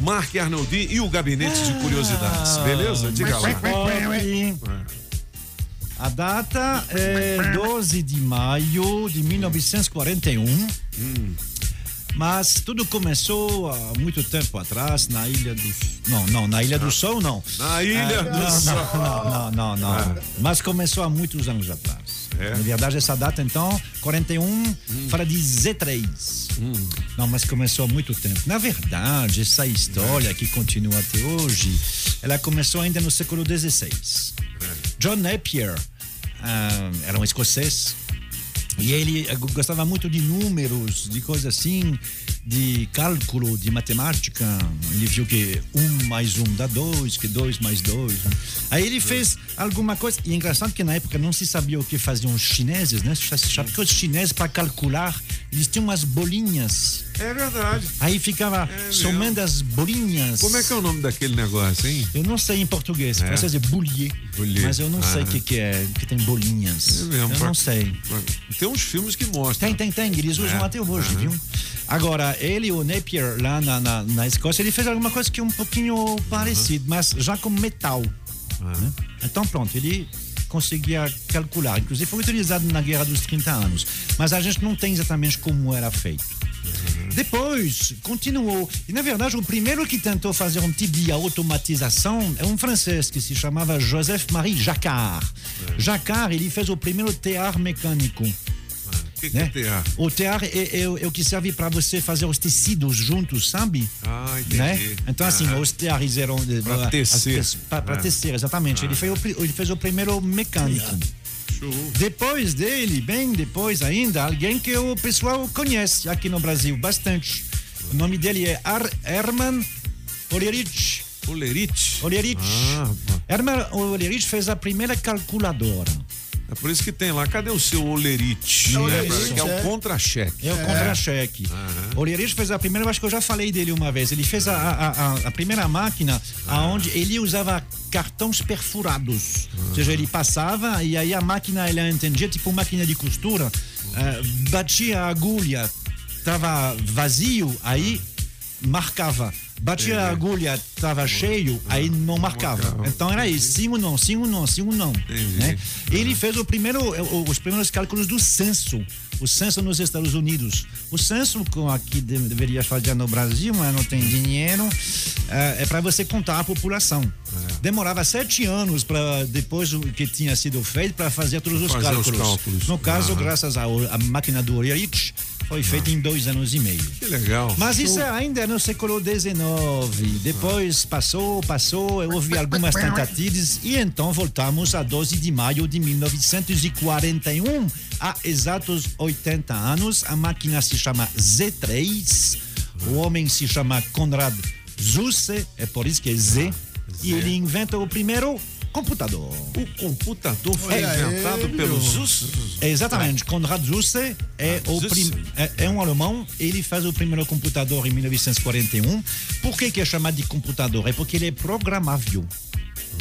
Mark Arnoldi e o Gabinete de Curiosidades. Beleza? Diga lá. A data é 12 de maio de 1941. Mas tudo começou há muito tempo atrás na Ilha do Não, não, na Ilha do Sol não. Na Ilha do Não, Sol. não, não, não, não. Mas começou há muitos anos atrás. É? Na verdade, essa data, então, 41, fala de Z3. Não, mas começou há muito tempo. Na verdade, essa história que continua até hoje, ela começou ainda no século XVI. John Napier ah, era um escocês e ele eh, gostava muito de números, de coisas assim, de cálculo, de matemática. Ele viu que um mais um dá dois, que dois mais dois. Aí ele fez alguma coisa. E é engraçado que na época não se sabia o que faziam os chineses, né? Sabe que os chineses, para calcular, eles tinham umas bolinhas. É verdade. Aí ficava É somando as bolinhas. Como é que é o nome daquele negócio, hein? Eu não sei em português. É. Francês é boulier. Boulier. Mas eu não sei o Ah. que, que é, que tem bolinhas. É mesmo, eu pra- não sei. Tem uns filmes que mostram. Tem, tem, tem. Eles usam É. até hoje, viu? Agora, ele, o Napier, lá na, na, na Escócia, ele fez alguma coisa que é um pouquinho parecido, mas já com metal. né? Então, pronto, ele conseguia calcular. Inclusive, foi utilizado na Guerra dos 30 Anos. Mas a gente não tem exatamente como era feito. Depois, continuou. E, na verdade, o primeiro que tentou fazer um tipo de automatização é um francês que se chamava Joseph-Marie Jacquard. Jacquard, ele fez o primeiro tear mecânico. O que, que Né? é tear? O tear é, é o- é o que serve para você fazer os tecidos juntos, sabe? Ah, entendi. Né? Então, assim, Aham. os teares eram. Pra as- tecer. Para Ah. tecer, exatamente. Ele, fez o, ele fez o primeiro mecânico. Depois dele, bem depois ainda, alguém que o pessoal conhece aqui no Brasil bastante. O nome dele é Ar Herman Olerich. Olerite. Olerich. Ah. Herman Olerich fez a primeira calculadora. É por isso que tem lá. Cadê o seu Olerite? Olerite, que é o é. contra-cheque. É o contra-cheque. Olerich fez a primeira, eu acho que eu já falei dele uma vez. Ele fez a, a, a, primeira máquina aonde ele usava cartões perfurados. Ou seja, ele passava e aí a máquina, ela entendia, tipo máquina de costura, eh, batia a agulha, tava vazio, aí marcava. Batia a agulha, tava cheio, aí não marcava. marcava. Então era isso, sim ou não, sim ou não, sim ou não. Entendi. Né? Ele fez o primeiro, o- os primeiros cálculos do censo, o censo nos Estados Unidos. O censo com aqui de- deveria fazer no Brasil, mas não tem dinheiro, eh, é para você contar a população. É. Demorava sete anos para depois o que tinha sido feito para fazer todos os Fazer os cálculos. cálculos. No caso, Aham. graças à máquina do Olerich, foi feito em dois anos e meio. Que legal. Mas isso ainda é no século XIX. Depois passou, passou, houve algumas tentativas e então voltamos a 12 de maio de 1941. Há exatos 80 anos, a máquina se chama Z3, o homem se chama Konrad Zuse, é por isso que é Z, e ele inventa o primeiro computador. O computador foi inventado ele, pelo meu. Zus. É, Exatamente, Konrad Zuse é, o Zuse. prim- é, é um alemão, ele faz o primeiro computador em 1941. Por que, que é chamado de computador? É porque ele é programável.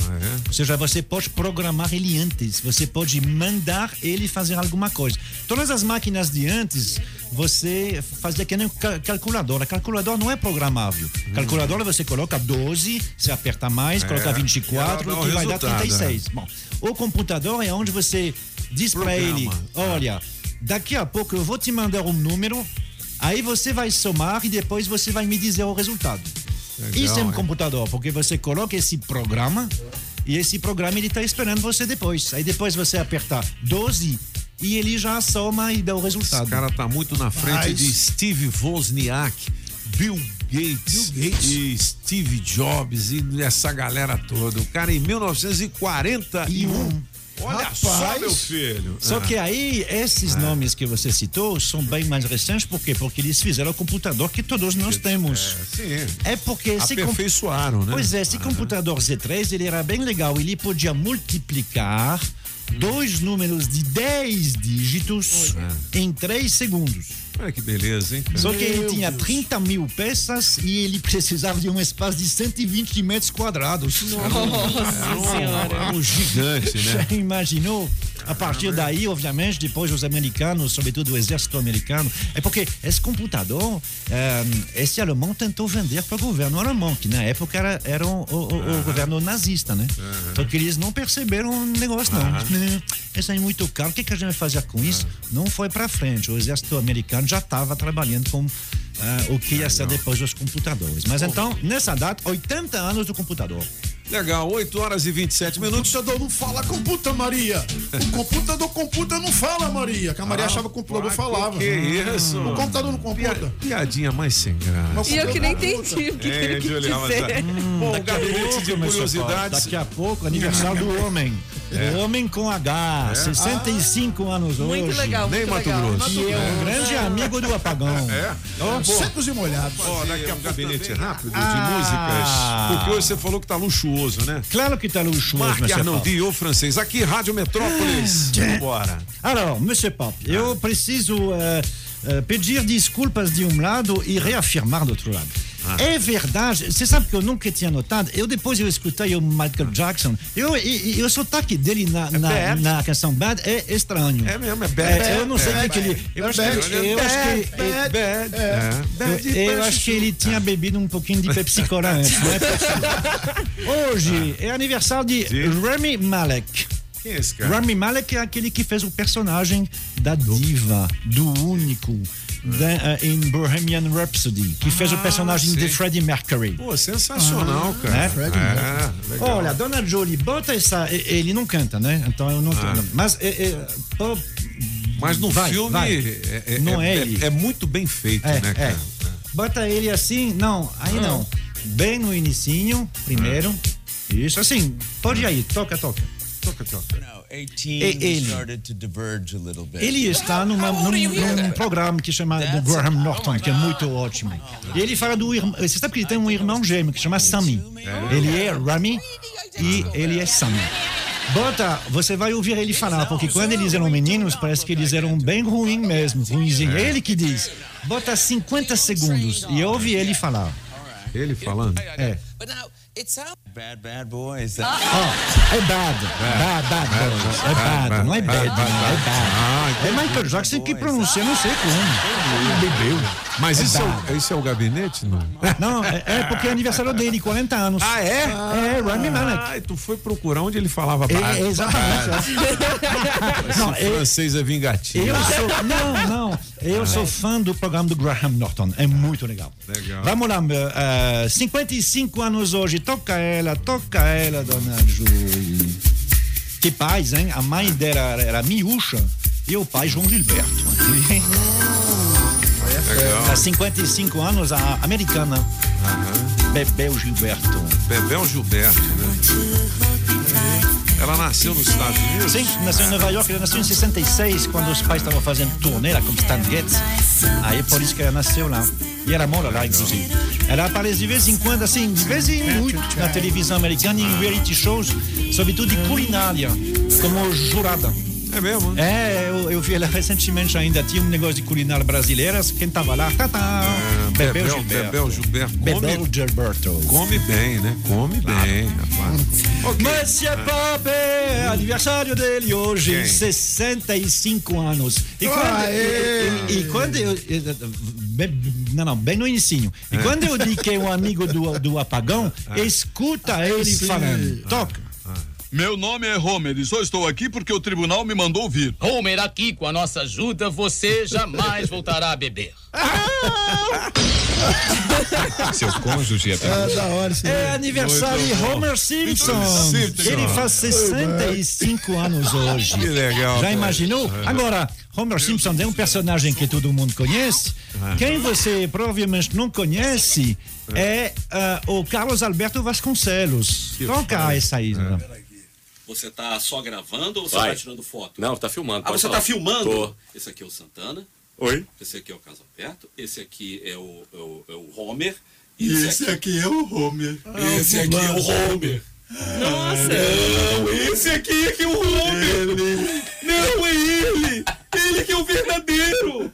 É? Ou seja, você pode programar ele antes, você pode mandar ele fazer alguma coisa. Todas as máquinas de antes, você fazia que nem ca- calculadora. Calculador não é programável. Calculadora você coloca 12, você aperta mais, coloca 24, e ela dá o que vai dar resultado, 36. Bom, o computador é onde você diz para ele, olha, daqui a pouco eu vou te mandar um número, aí você vai somar e depois você vai me dizer o resultado. Legal, Isso é um computador, porque você coloca esse programa e esse programa ele está esperando você depois. Aí depois você aperta 12 e ele já soma e dá o resultado. Esse cara tá muito na frente Mas- de Steve Wozniak, Bill Gates, Bill Gates. e Steve Jobs e essa galera toda. O cara em 1941. Olha só, Rapaz. meu filho. Só Ah, que aí, esses nomes que você citou são bem mais recentes, por quê? Porque eles fizeram o computador que todos nós temos. Sim. É porque Aperfeiçoaram, né? Pois é, esse computador Z3 ele era bem legal. Ele podia multiplicar dois números de 10 dígitos em 3 segundos. Olha que beleza, hein? cara? Só que ele Meu tinha Deus. 30 mil peças e ele precisava de um espaço de 120 metros quadrados. Nossa senhora. Era um gigante, né? Já imaginou? A partir daí, obviamente, depois os americanos, sobretudo o exército americano, é porque esse computador, eh, esse alemão tentou vender para o governo alemão, que na época era, era o, o, o governo nazista, né? Só que eles não perceberam o negócio, não. Né, Isso é muito caro, o que, que a gente vai fazer com isso? Não foi para frente. O exército americano já estava trabalhando com ah, o que ia ser depois dos computadores. Mas então, nessa data, 80 anos do computador. Legal, 8 horas e 27 O minutos. computador não fala computa, Maria. O computador computa não fala, Maria. Que a Maria achava que o computador Ah, falava. Que isso? O computador não computa. Pia- Piadinha mais sem graça. E eu que nem entendi o que, que É, ele quis dizer. é- Bom, o gabinete de curiosidades. Daqui a pouco, aniversário do homem. O homem com H, 65 anos hoje. Muito legal, Nem muito Mato legal. Grosso. E é um grande amigo do apagão. É? Pô, Secos e molhados. ó, daqui a um gabinete rápido de Ah. músicas. Porque hoje você falou que tá luxuoso, né? Claro que tá luxuoso, Pop. Arnoldi, o francês. Aqui, Rádio Metrópolis. Vambora. Alors, Monsieur Pop, eu preciso eh, eh, pedir desculpas de um lado e reafirmar do outro lado. É verdade, você sabe que eu nunca tinha notado, eu depois eu escutei o Michael Jackson, eu, e, e o sotaque dele na, na, bad. na canção Bad é estranho. É mesmo, é bad. É, eu não sei o que, ele. Eu acho que, ele- eu acho que ele- Bad, bad. É. eu, eu acho que ele tinha bebido um pouquinho de Pepsi Cola antes, é possível. Hoje é aniversário de Rami Malek. Quem é esse cara? Rami Malek é aquele que fez o personagem da diva, do único, da, eh, em Bohemian Rhapsody, que fez o personagem de sim. Freddie Mercury. Pô, sensacional, cara. né? Fred É, legal. Olha, Dona Jolie, bota essa. Ele não canta, né? Então eu não. Mas. é, é, pô, Mas no vai, filme vai. é, é- Não é- é ele. é- é muito bem feito, É, né, é. cara? Bota ele assim, não, aí não. Bem no inicinho, primeiro. Isso, assim, pode ir aí, toca, toca. Toca, toca. Now, 18 E- ele. started to diverge a little bit. Ele está numa, num, num programa que chama do Graham Norton, que é muito ótimo. E ele fala do irmão. Você sabe que ele tem um irmão gêmeo que chama Sammy. Ele é Rami e ele é Sammy. Bota, você vai ouvir ele falar, porque quando eles eram meninos, parece que eles eram bem ruins mesmo, ruinzinho. É ele que diz. Bota 50 segundos e ouve ele falar. Ele falando. É. Bad, bad boys. That, Ó, é bad. Bad, bad, boys. É bad, não é bad, não, é bad. É Michael Jackson que pronuncia, não sei como. Bebeu. Mas É isso é, bad. o, isso é o gabinete, não? Não, é, é porque é aniversário dele, 40 anos. Ah, é? É, Rami Malek. Ah, e tu foi procurar onde ele falava É, bad. é, exatamente. Não, Esse eu, francês é vingativo. eu sou, não, não, eu sou fã do programa do Graham Norton, é muito legal. Legal. Vamos lá, meu, eh, 55 anos hoje, toca ela, toca ela, dona Julie. Que pais, hein? A mãe dela era, Miúcha e o pai João Gilberto. Legal. Há 55 anos, a americana. Bebel Gilberto. Bebel Gilberto, né? Ela nasceu nos Estados Unidos? Sim, nasceu em Nova York, ela nasceu em 66, quando os pais estavam fazendo turnê lá com Stan Getz. Aí por isso que ela nasceu lá. E ela mora lá, inclusive. Ela aparece de vez em quando, assim, de vez em muito, na televisão americana, em reality shows, sobretudo de culinária, como jurada. É mesmo? É, eu, eu vi ela recentemente ainda, tinha um negócio de culinária brasileira, quem tava lá, tá, tá, Bebel Bebel, Gilberto. Bebel Gilberto. Bebel Come, Gilberto. come bem, né? Come bem, rapaz. Ok. Monsieur é aniversário dele hoje, Quem? 65 anos. E quando, Aê! e, e- e quando eu. Bem- não, não, bem no inicinho. E quando eu digo que é um amigo do, do apagão, escuta ele falando. Toca. Meu nome é Homer e só estou aqui porque o tribunal me mandou vir. Homer, aqui com a nossa ajuda, você jamais voltará a beber. Seu cônjuge é É da hora É aniversário de Homer Simpson. Simpson. Ele faz 65 anos hoje. Que legal. Já imaginou? Agora, Homer Simpson é um personagem que todo mundo conhece. Quem você provavelmente não conhece é ah, o Carlos Alberto Vasconcelos. Toca essa aí. né? Você tá só gravando ou você Vai. tá tirando foto? Não, tá filmando. Ah, você falar. tá filmando? Tô. Esse aqui é o Santana, Oi? esse aqui é o Caso Aberto, esse aqui é o, é o, é o Homer. E esse aqui é o Homer. esse aqui é o Homer. Nossa! Não, esse aqui é que é o Homer. Não, é ele. Ele que é o verdadeiro.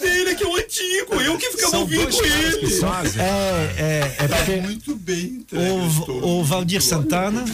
Ele que é o Kiko, eu que ficava São ouvindo que ele. É, é, é porque Muito bem o, o Valdir Santana,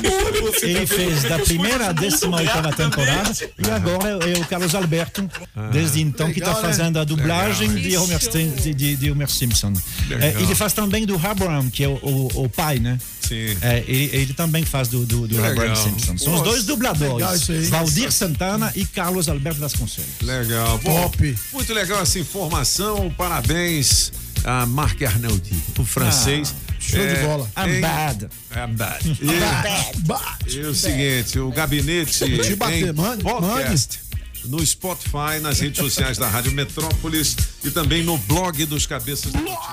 ele fez da primeira à décima oitava temporada e agora é o Carlos Alberto, desde então, que está né? fazendo a dublagem de Homer, de, de- de Homer Simpson. É, ele faz também do Abraham, que é o, o- o pai, né? Sim. É, ele, ele também faz do, do, do. Abraham Simpson. São os dois dubladores, legal isso aí. Valdir Santana e Carlos Alberto Vasconcelos. Legal. Bom, Top. Muito legal essa informação. Parabéns a Marc Arnoldi, o francês. Ah, show de bola. I'm em- bad. É bad. E, e o seguinte, o gabinete Te bater, podcast no Spotify, nas redes sociais da Rádio Metrópolis e também no blog dos Cabeças de Notícias.